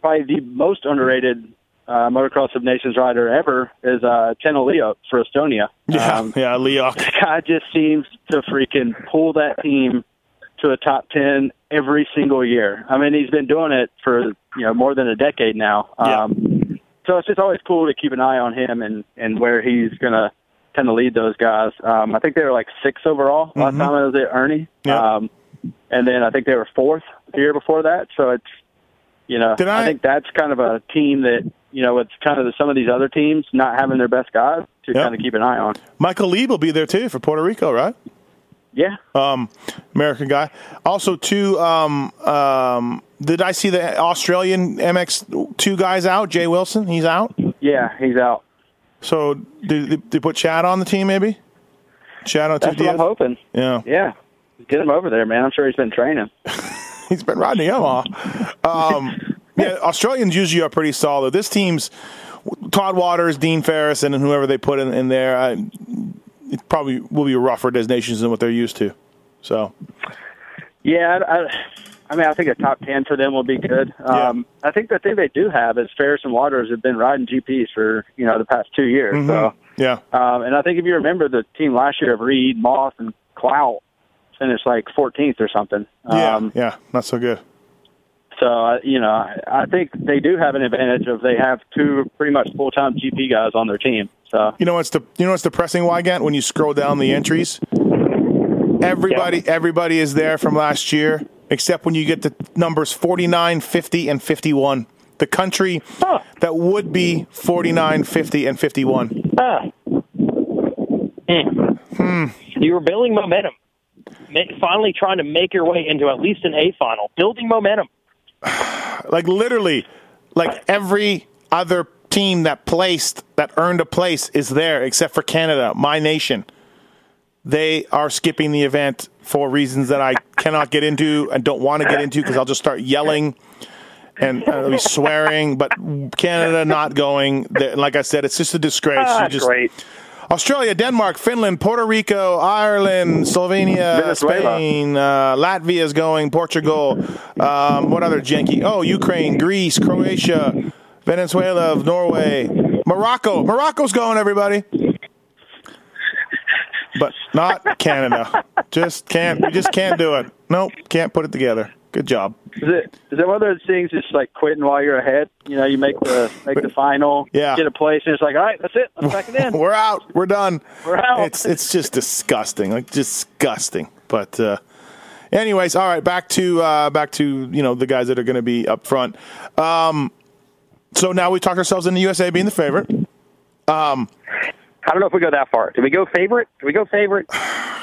probably the most underrated uh, motocross of nations rider ever is uh, Teno Leo for Estonia. Yeah, Um, [laughs] yeah, Leok. [laughs] the guy just seems to freaking pull that team to a top 10 every single year. I mean, he's been doing it for, you know, more than a decade now. Yeah. Um, so it's just always cool to keep an eye on him and, and where he's going to tend to lead those guys. Um, I think they were like six overall last Mhm. time I was at Ernie. Yeah. Um, and then I think they were fourth the year before that. So it's, you know, I- I think that's kind of a team that, you know, it's kind of the, some of these other teams not having their best guys to Yep. kind of keep an eye on. Michael Lee will be there too for Puerto Rico, right? Yeah. Um, American guy. Also, two. Um, um, did I see the Australian MX two guys out? Jay Wilson, he's out. Yeah, he's out. So did they, put Chad on the team? Maybe Chad on That's what I'm hoping. Yeah, Yeah. Get him over there, man. I'm sure he's been training. [laughs] [laughs] he's been riding Yamaha. Um, yeah, Australians usually are pretty solid. This team's Todd Waters, Dean Ferris, and whoever they put in, in there. I, it probably will be rougher designations than what they're used to. So Yeah, I, I, I mean, I think a top 10 for them will be good. Um, I think the thing they do have is Ferris and Waters have been riding GPs for, you know, the past two years. Mm-hmm. So, yeah, um, and I think if you remember the team last year of Reed, Moss, and Clout finished like 14th or something. yeah, Um, yeah, not so good. So, you know, I, think they do have an advantage of they have two pretty much full-time GP guys on their team. So, You know what's the you know what's depressing, Weigandt? When you scroll down the entries, everybody everybody is there from last year, except when you get the numbers 49, 50, and 51. The country Huh. that would be 49, 50, and 51. Ah. Hmm. You were building momentum. Finally trying to make your way into at least an A final. Building momentum. [sighs] Like literally, like every other team that placed that earned a place is there except for Canada, my nation. They are skipping the event for reasons that I cannot get into and don't want to get into because I'll just start yelling and uh, he's swearing, but Canada not going. Like I said, it's just a disgrace. Ah, You just great. Australia, Denmark, Finland, Puerto Rico, Ireland, Slovenia, Venezuela. Spain, uh, Latvia is going, Portugal. Um, what other janky? Oh, Ukraine, Greece, Croatia, Venezuela, Norway, Morocco. Morocco's going, everybody. But not Canada. [laughs] Just can't. We just can't do it. Nope, can't put it together. Good job. Is it is it one of those things just like quitting while you're ahead? You know, you make the make the final, Yeah. get a place, and it's like, all right, that's it. Let's pack it in. [laughs] We're out. We're done. We're out. It's it's just disgusting. Like disgusting. But uh anyways, all right, back to uh back to, you know, the guys that are gonna be up front. Um so now we talked ourselves into the USA being the favorite. Um, I don't know if we go that far. Do we go favorite? Do we go favorite? [sighs] [sighs] [sighs]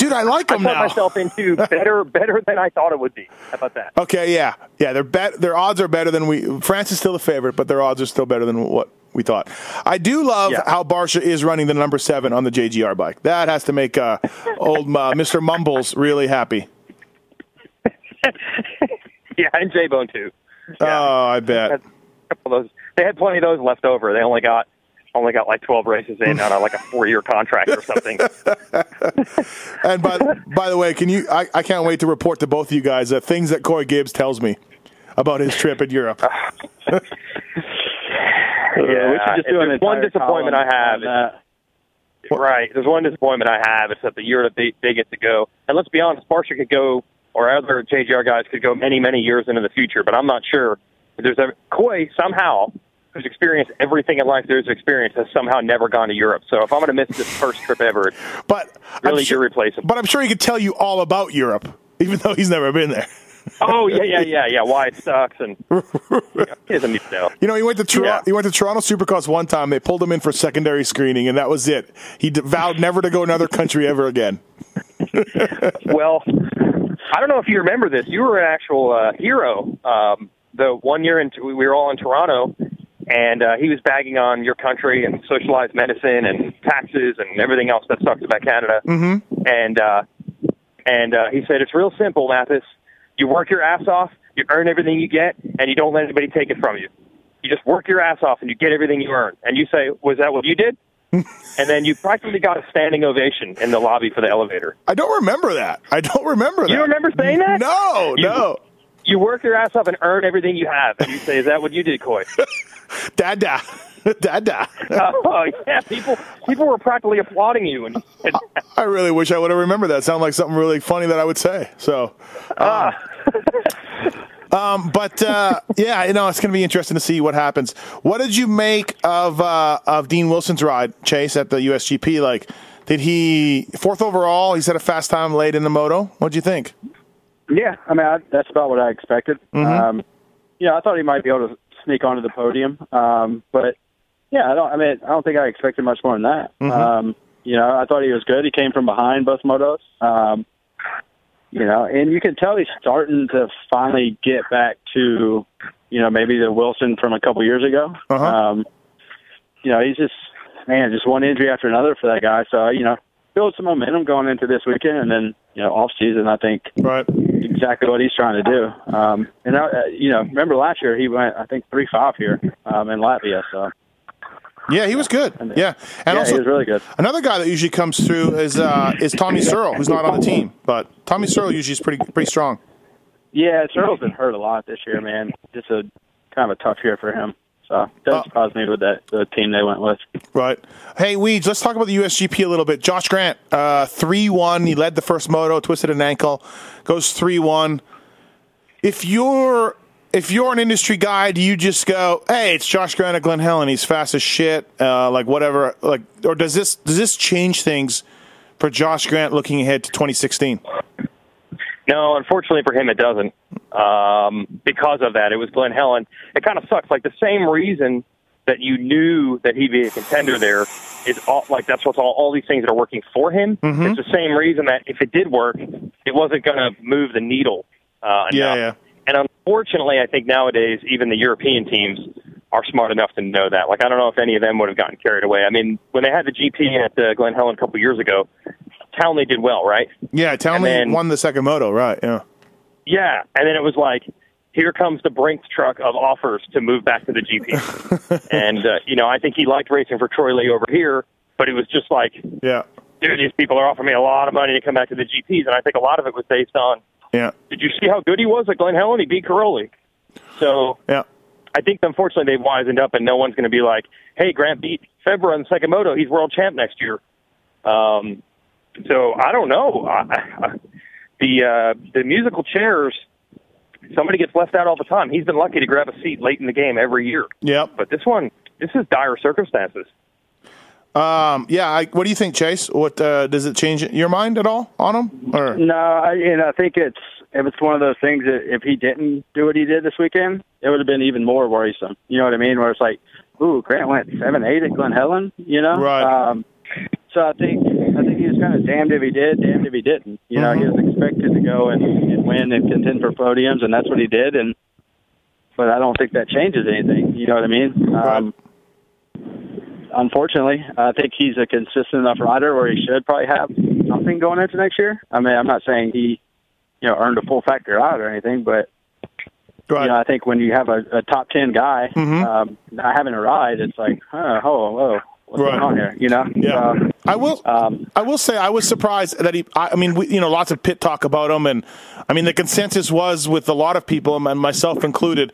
Dude, I like I them put now. myself into [laughs] better, better than I thought it would be. How about that? Okay, yeah. Yeah, their bet their odds are better than we France is still the favorite, but their odds are still better than what we thought. I do love Yeah. how Barcia is running the number seven on the JGR bike. That has to make uh, old uh, [laughs] Mr. Mumbles really happy. [laughs] Yeah, and J Bone too. Oh, I bet. A couple of those. They had plenty of those left over. They only got only got like twelve races in on a, like a four year contract or something. [laughs] And by by the way, can you? I, I can't wait to report to both of you guys uh, things that Coy Gibbs tells me about his trip in Europe. [laughs] yeah, we should just do an there's one disappointment I have. on that. Right. There's one disappointment I have. It's that the year that they, they get to go. And let's be honest, Barcia could go, or other JGR guys could go many, many years into the future. But I'm not sure if there's a Coy somehow, who's experienced everything in life there is to experience, has somehow never gone to Europe. So if I'm going to miss this first trip ever, But really sure, irreplaceable. but I'm sure he could tell you all about Europe, even though he's never been there. [laughs] oh yeah, yeah, yeah, yeah. Why it sucks and you [laughs] know, he doesn't need to know. You know, he went to Tor- Yeah. he went to Toronto Supercross one time. They pulled him in for secondary screening, and that was it. He d- vowed never to go another country ever again. [laughs] Well, I don't know if you remember this. You were an actual uh, hero. Um, the one year in, we were all in Toronto, and uh, he was bagging on your country and socialized medicine and taxes and everything else that sucks about Canada. Mm-hmm. And uh, and uh, he said it's real simple, Matthes. You work your ass off, you earn everything you get, and you don't let anybody take it from you. You just work your ass off and you get everything you earn. And you say, "Was that what you did?" [laughs] and then you practically got a standing ovation in the lobby for the elevator. I don't remember that. I don't remember that. You remember saying that? No, You- no. You work your ass off and earn everything you have. And you say, is that what you did, Coy? [laughs] Dada. Dada. [laughs] oh, yeah. People people were practically applauding you. And, [laughs] I really wish I would have remembered that. Sounded like something really funny that I would say. So, um, um, but uh, yeah, you know, it's going to be interesting to see what happens. What did you make of uh, of Dean Wilson's ride, Chase, at the USGP? Like, did he fourth overall? He's had a fast time late in the moto. What'd you think? Yeah, I mean I, that's about what I expected. Mm-hmm. Um, you know, I thought he might be able to sneak onto the podium, um, but yeah, I don't. I mean, I don't think I expected much more than that. Mm-hmm. Um, you know, I thought he was good. He came from behind both motos. Um, you know, and you can tell he's starting to finally get back to, you know, maybe the Wilson from a couple years ago. Uh-huh. Um, you know, he's just man, just one injury after another for that guy. So you know, build some momentum going into this weekend, and then you know, off season, I think Right. exactly what he's trying to do. Um, and I, uh, you know, remember last year he went, I think three five here um, in Latvia. So Yeah, he was good. Yeah, and yeah, also he was really good. Another guy that usually comes through is uh, is Tommy Searle, who's not on the team, but Tommy Searle usually is pretty pretty strong. Yeah, Searle's been hurt a lot this year, man. Just a kind of a tough year for him. So doesn't Uh, surprise me with that the team they went with. Right. Hey, Weeds, let's talk about the USGP a little bit. Josh Grant, uh, 3 1. He led the first moto, twisted an ankle, goes 3 1. If you're. If you're an industry guy, do you just go, "Hey, it's Josh Grant at Glen Helen. He's fast as shit." Uh, like whatever. Like, or does this does this change things for Josh Grant looking ahead to 2016? no, unfortunately for him, it doesn't. Um, because of that, it was Glen Helen. It kind of sucks. Like the same reason that you knew that he'd be a contender there is all like that's what's all, all these things that are working for him. Mm-hmm. It's the same reason that if it did work, it wasn't going to move the needle. Uh, Yeah, yeah. And unfortunately, I think nowadays even the European teams are smart enough to know that. Like I don't know if any of them would have gotten carried away. I mean, when they had the GP at uh, Glen Helen a couple years ago, Townley did well, right? Yeah, Townley then- won the second moto, right? Yeah. Yeah, and then it was like here comes the Brinks truck of offers to move back to the GP. [laughs] and uh, you know, I think he liked racing for Troy Lee over here, but it was just like, Yeah. dude, these people are offering me a lot of money to come back to the GPs, and I think a lot of it was based on, Yeah. did you see how good he was at Glen Helen? He beat Cairoli. So Yeah. I think unfortunately they've wisened up, and no one's going to be like, "Hey, Grant beat Febvre in the second moto. He's world champ next year." Um, so I don't know. I, I, the uh, the musical chairs, somebody gets left out all the time. He's been lucky to grab a seat late in the game every year, Yep. but this one, this is dire circumstances. Um, yeah. I, what do you think, Chase? What uh, does it change your mind at all on him? Or No, I, and I think it's if it's one of those things that if he didn't do what he did this weekend, it would have been even more worrisome. You know what I mean? Where it's like, ooh, Grant went seven eight at Glen Helen. You know, Right. Um, so I think I think he was kind of damned if he did, damned if he didn't. You know, he was expected to go and, and win and contend for podiums, and that's what he did. And but I don't think that changes anything. You know what I mean? Um, unfortunately, I think he's a consistent enough rider where he should probably have something going into next year. I mean, I'm not saying he, you know, earned a full factor out or anything, but right. you know, I think when you have a, a top ten guy Mhm. um, not having a ride, it's like, oh, whoa, whoa, what's Right. going on here? You know? Yeah. So, I will. um, I will say I was surprised that he. I, I mean, we, you know, lots of pit talk about him, and I mean, the consensus was with a lot of people, and myself included.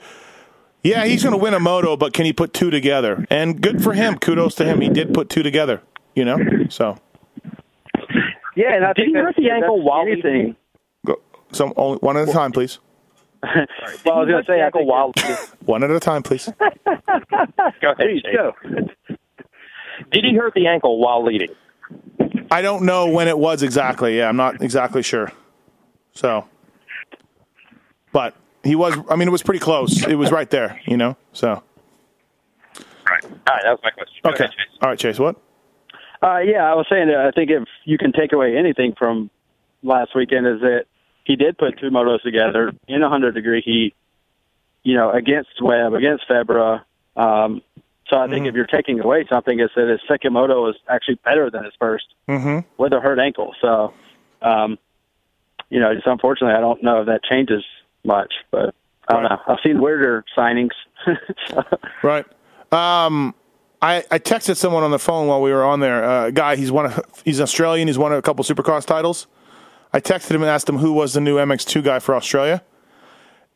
Yeah, he's going to win a moto, but can he put two together? And good for him. Kudos to him. He did put two together. You know, so yeah, and I Did think he hurt the ankle that's while anything. go, so only one at a time, please. [laughs] Well, I was going to say, I think while One at a time, please. [laughs] go ahead, Please go. Did he hurt the ankle while leading? I don't know when it was exactly. Yeah, I'm not exactly sure. So, but he was. I mean, it was pretty close. It was right there. You know. So Right. All right, that was my question. Okay. ahead, Chase. All right, Chase. What? Uh, yeah, I was saying that I think if you can take away anything from last weekend is that he did put two motos together in a hundred degree heat, you know, against Webb, against Febvre. Um, so I think Mm-hmm. if you're taking away something, it's that his second moto was actually better than his 1st Mm-hmm. with a hurt ankle. So, um, you know, just unfortunately, I don't know if that changes much, but I don't Right. know. I've seen weirder signings. So, [laughs] Right. Um, I, I texted someone on the phone while we were on there. Uh, a guy, he's one of, he's Australian. He's won a couple Supercross titles. I texted him and asked him who was the new MX2 guy for Australia,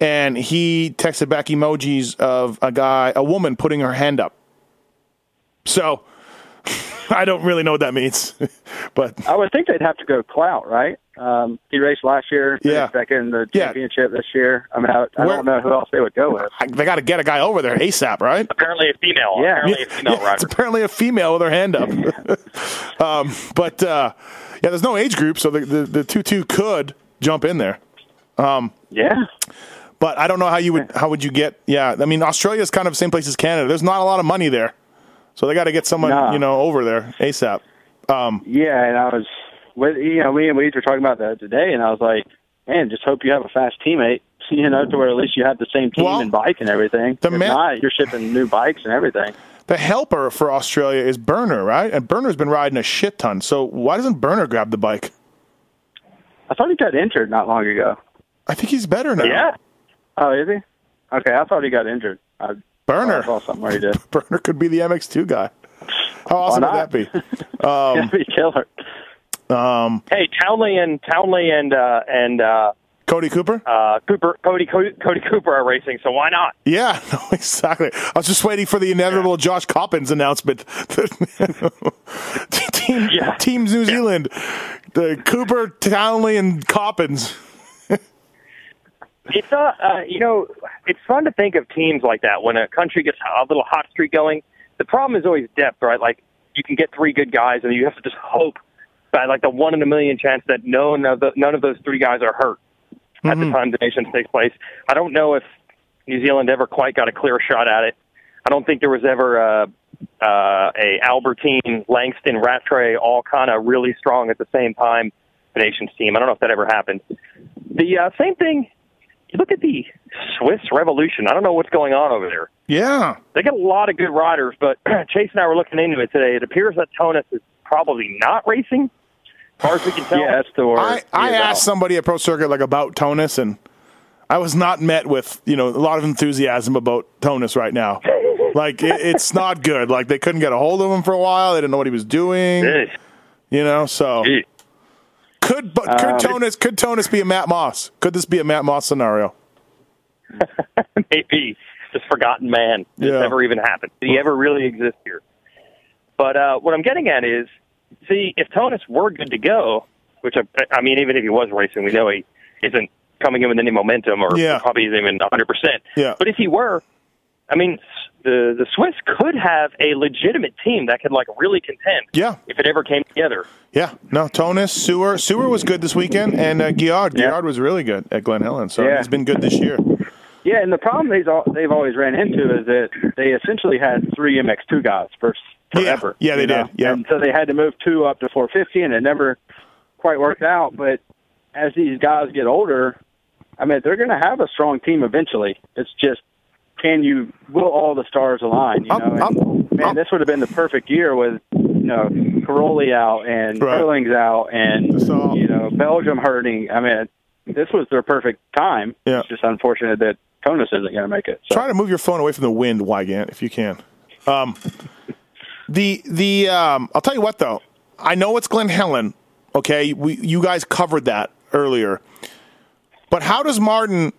and he texted back emojis of a guy, a woman putting her hand up. So [laughs] I don't really know what that means, [laughs] but I would think they'd have to go clout, right? Um, he raced last year, Yeah. finished second in the Yeah. championship this year. I mean, I, I Where- don't know who else they would go with. I, they got to get a guy over there ASAP, right? Apparently a female. Yeah. Apparently a female Yeah, rider. it's apparently a female with her hand up. [laughs] um, but uh, yeah, there's no age group, so the the, the two two could jump in there. Yeah, But I don't know how you would how would you get? Yeah, I mean Australia's kind of the same place as Canada. There's not a lot of money there, so they got to get someone No. you know over there ASAP. Um, yeah. And I was, with, you know, me and Weeds were talking about that today, and I was like, man, just hope you have a fast teammate. [laughs] You know, to where at least you have the same team Well, and bike and everything. the if ma- not, you're shipping new bikes and everything. the helper for Australia is Burner, right? And Burner's been riding a shit ton. So why doesn't Burner grab the bike? I thought he got injured not long ago. I think he's better now. Yeah. Oh, is he? Okay, I thought he got injured. I, Burner. Saw something where he did. [laughs] Burner could be the MX2 guy. How awesome would that be? [laughs] Um, That'd be killer. Hey, Townley and Townley and uh, and uh, Cody Cooper? uh, Cooper, Cody, Cody, Cody Cooper are racing. So why not? Yeah, [laughs] no, exactly. I was just waiting for the inevitable Josh Coppins announcement. Team, Yeah. Team New Zealand, the Cooper, Townley, and Coppins. It's uh, uh, you know, it's fun to think of teams like that when a country gets a little hot streak going. The problem is always depth, right? Like you can get three good guys, and you have to just hope by like the one in a million chance that none of the, none of those three guys are hurt at the time the nations takes place. I don't know if New Zealand ever quite got a clear shot at it. I don't think there was ever a, uh, a Albertyn, Langston, Rattray all kind of really strong at the same time. The nations team. I don't know if that ever happened. The uh, same thing. You look at the Swiss Revolution. I don't know what's going on over there. Yeah. They got a lot of good riders, but [clears throat] Chase and I were looking into it today. It appears that Tonus is probably not racing, as far as we can tell. Yeah, that's the word. I, I asked out. somebody at Pro Circuit like about Tonus, and I was not met with you know a lot of enthusiasm about Tonus right now. [laughs] like it, it's not good. Like they couldn't get a hold of him for a while. They didn't know what he was doing. Jeez. You know, so Gee. Could but could Tonus could Tonus be a Matt Moss? Could this be a Matt Moss scenario? [laughs] maybe just forgotten man. This Yeah. never even happened. Did he ever really exist here? But uh, what I'm getting at is, see, if Tonus were good to go, which I, I mean, even if he was racing, we know he isn't coming in with any momentum, or Yeah. probably isn't even 100. percent Yeah. But if he were, I mean, the the Swiss could have a legitimate team that could like really contend. Yeah. If it ever came together. Yeah, no, Tonus, Seewer, Seewer was good this weekend, and uh, Giard, Yeah. Giard was really good at Glen Helen. So Yeah. he's been good this year. Yeah, and the problem they've they've always ran into is that they essentially had three MX2 guys for forever. Yeah, they you know? did, yeah. and so they had to move two up to 450, and it never quite worked out. But as these guys get older, I mean, they're going to have a strong team eventually. It's just can you will all the stars align? You know, and, man, this would have been the perfect year with you know Cairoli out and Right. Herlings out and So- you know Belgium hurting. I mean, this was their perfect time. Yeah. It's just unfortunate that Tonus isn't going to make it. So. Try to move your phone away from the wind, Weigandt, if you can. Um, the the um, I'll tell you what though, I know it's Glen Helen. Okay, we you guys covered that earlier, but how does Martin?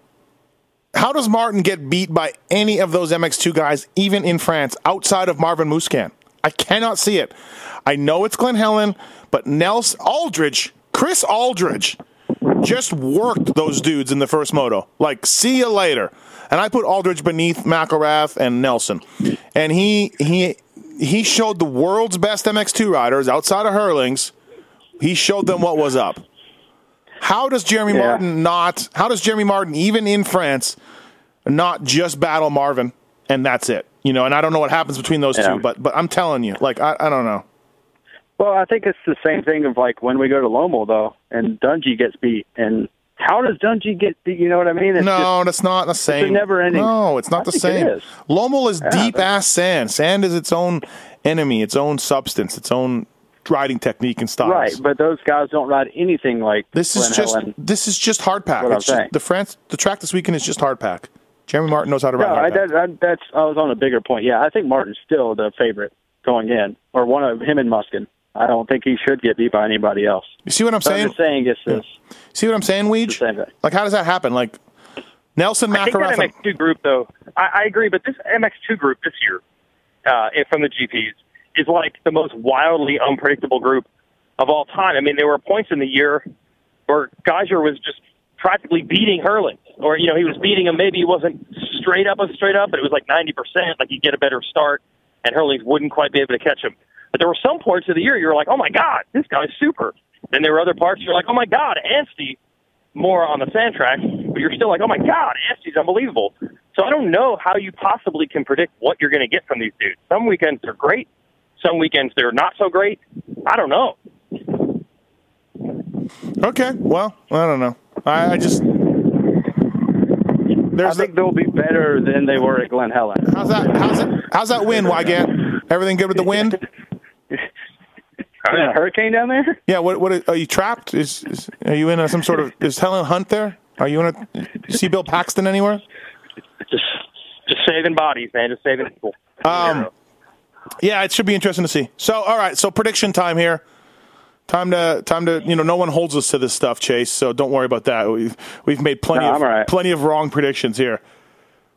How does Martin get beat by any of those MX2 guys, even in France, outside of Marvin Musquin? I cannot see it. I know it's Glen Helen, but Nels Alldredge, Chris Alldredge, just worked those dudes in the first moto. Like, see you later. And I put Alldredge beneath McElrath and Nelson. And he he he showed the world's best MX2 riders outside of Herlings. He showed them what was up. How does Jeremy Yeah. Martin not? How does Jeremy Martin, even in France, not just battle Marvin and that's it? You know, and I don't know what happens between those Yeah. two, but but I'm telling you, like I, I don't know. Well, I think it's the same thing of like when we go to Lommel though, and Dungey gets beat, and how does Dungey get beat? You know what I mean? It's no, that's not the same. never-ending- No, it's not I the same. is. Lommel is deep ass sand. Sand is its own enemy, its own substance, its own riding technique and styles. right, but those guys don't ride anything like This is just Helen. this is just hard pack. What I'm just- the France the track this weekend is just hard pack. Jeremy Martin knows how to ride No, I, pack. that, that, that's I was on a bigger point. Yeah, I think Martin's still the favorite going in, or one of him and Musquin. I don't think he should get beat by anybody else. you see what I'm So I'm saying? just saying it's this. See what I'm saying, Weege? Like how does that happen? Like Nelson I think that MX2 group, though, I, I agree, but this MX2 group this year uh, from the GPs is like the most wildly unpredictable group of all time. I mean, there were points in the year where Gajser was just practically beating Herlings, or you know, he was beating him. Maybe he wasn't straight up and straight up, but it was like ninety percent. Like he'd get a better start, and Herlings wouldn't quite be able to catch him. But there were some points of the year you were like, oh my god, this guy's super. Then there were other parts you're like, oh my god, Anstie more on the sand track, but you're still like, oh my god, Anstie's unbelievable. So I don't know how you possibly can predict what you're going to get from these dudes. Some weekends they're great, some weekends they're not so great. I don't know. Okay, well, I don't know. I, I just I think the, they'll be better than they were at Glen Helen. how's that how's that how's that wind, Weigandt? Everything good with the wind? [laughs] Is there a hurricane down there? Yeah, what what are you trapped? Is, is are you in a, some sort of is Helen Hunt there? Are you in a see Bill Paxton anywhere? Just just saving bodies, man, just saving people. Um, Yeah, it should be interesting to see. So, all right, so prediction time here. Time to time to you know, no one holds us to this stuff, Chase. So don't worry about that. We've we've made plenty No, of I'm all right. plenty of wrong predictions here.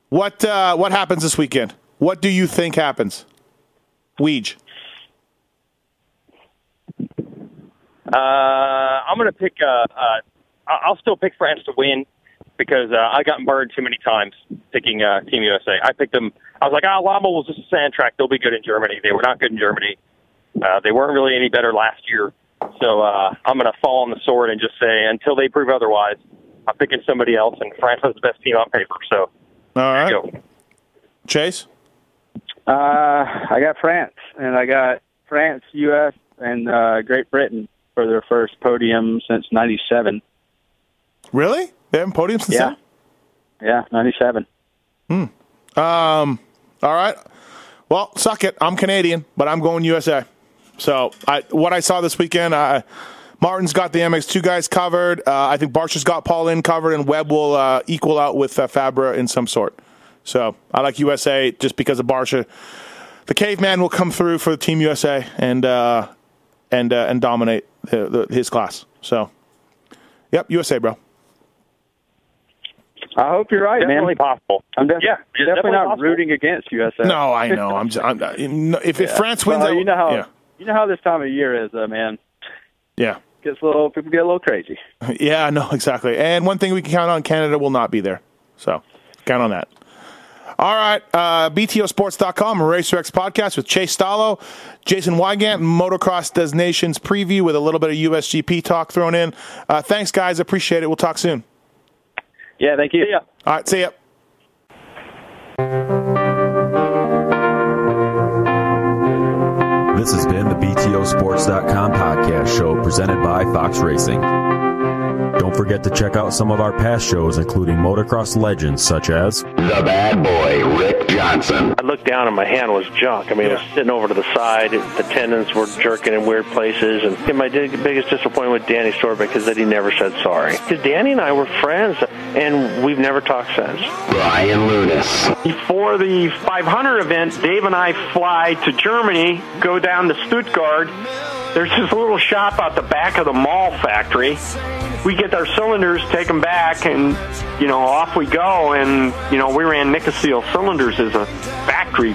What uh, what happens this weekend? What do you think happens? Weege. Uh, I'm going to pick. Uh, uh, I'll still pick France to win because uh, I got burned too many times picking uh, Team USA. I picked them. I was like, ah, Lama was just a sand track. They'll be good in Germany. They were not good in Germany. Uh, they weren't really any better last year. So uh, I'm going to fall on the sword and just say until they prove otherwise, I'm picking somebody else. And France has the best team on paper. So All there right, you go. Chase. Uh, I got France, and I got France, U.S., and uh, Great Britain for their first podium since '97. Really? They haven't podium since Yeah, yeah, '97. then? Um. All right. Well, suck it. I'm Canadian, but I'm going USA. So I what I saw this weekend, I Martin's got the MX2 guys covered. Uh, I think Barcia's got Paulin covered, and Webb will uh, equal out with uh, Febvre in some sort. So I like USA just because of Barcia. The caveman will come through for the Team USA and uh, and uh, and dominate the, the, his class. So, yep, USA, bro. I hope you're right, Definitely man. possible. I'm def- Yeah, it's definitely, definitely not possible. rooting against USA. No, I know. I'm. Just, I'm if, if France wins, Well, I- you know how yeah, you know how this time of year is, though, man. yeah, Gets a little people get a little crazy. [laughs] yeah. No, exactly. And one thing we can count on: Canada will not be there. So count on that. All right, uh, BTOsports.com, RacerX podcast with Chase Stallo, Jason Weigandt, Motocross Des Nations preview with a little bit of USGP talk thrown in. Uh, thanks, guys. Appreciate it. We'll talk soon. Yeah, thank you. All right, see ya. This has been the BTOsports.com podcast show presented by Fox Racing. Don't forget to check out some of our past shows, including motocross legends such as The bad boy, Rick Johnson. I looked down and my hand was junk. I mean, it was sitting over to the side. The tendons were jerking in weird places. And, and my biggest disappointment with Danny Storbeck is that he never said sorry. Because Danny and I were friends, and we've never talked since. Brian Lunas. Before the 500 event, Dave and I fly to Germany, go down to Stuttgart. There's this little shop out the back of the Mahle factory. We get our cylinders, take them back, and you know off we go. And you know we ran Nikasil cylinders as a factory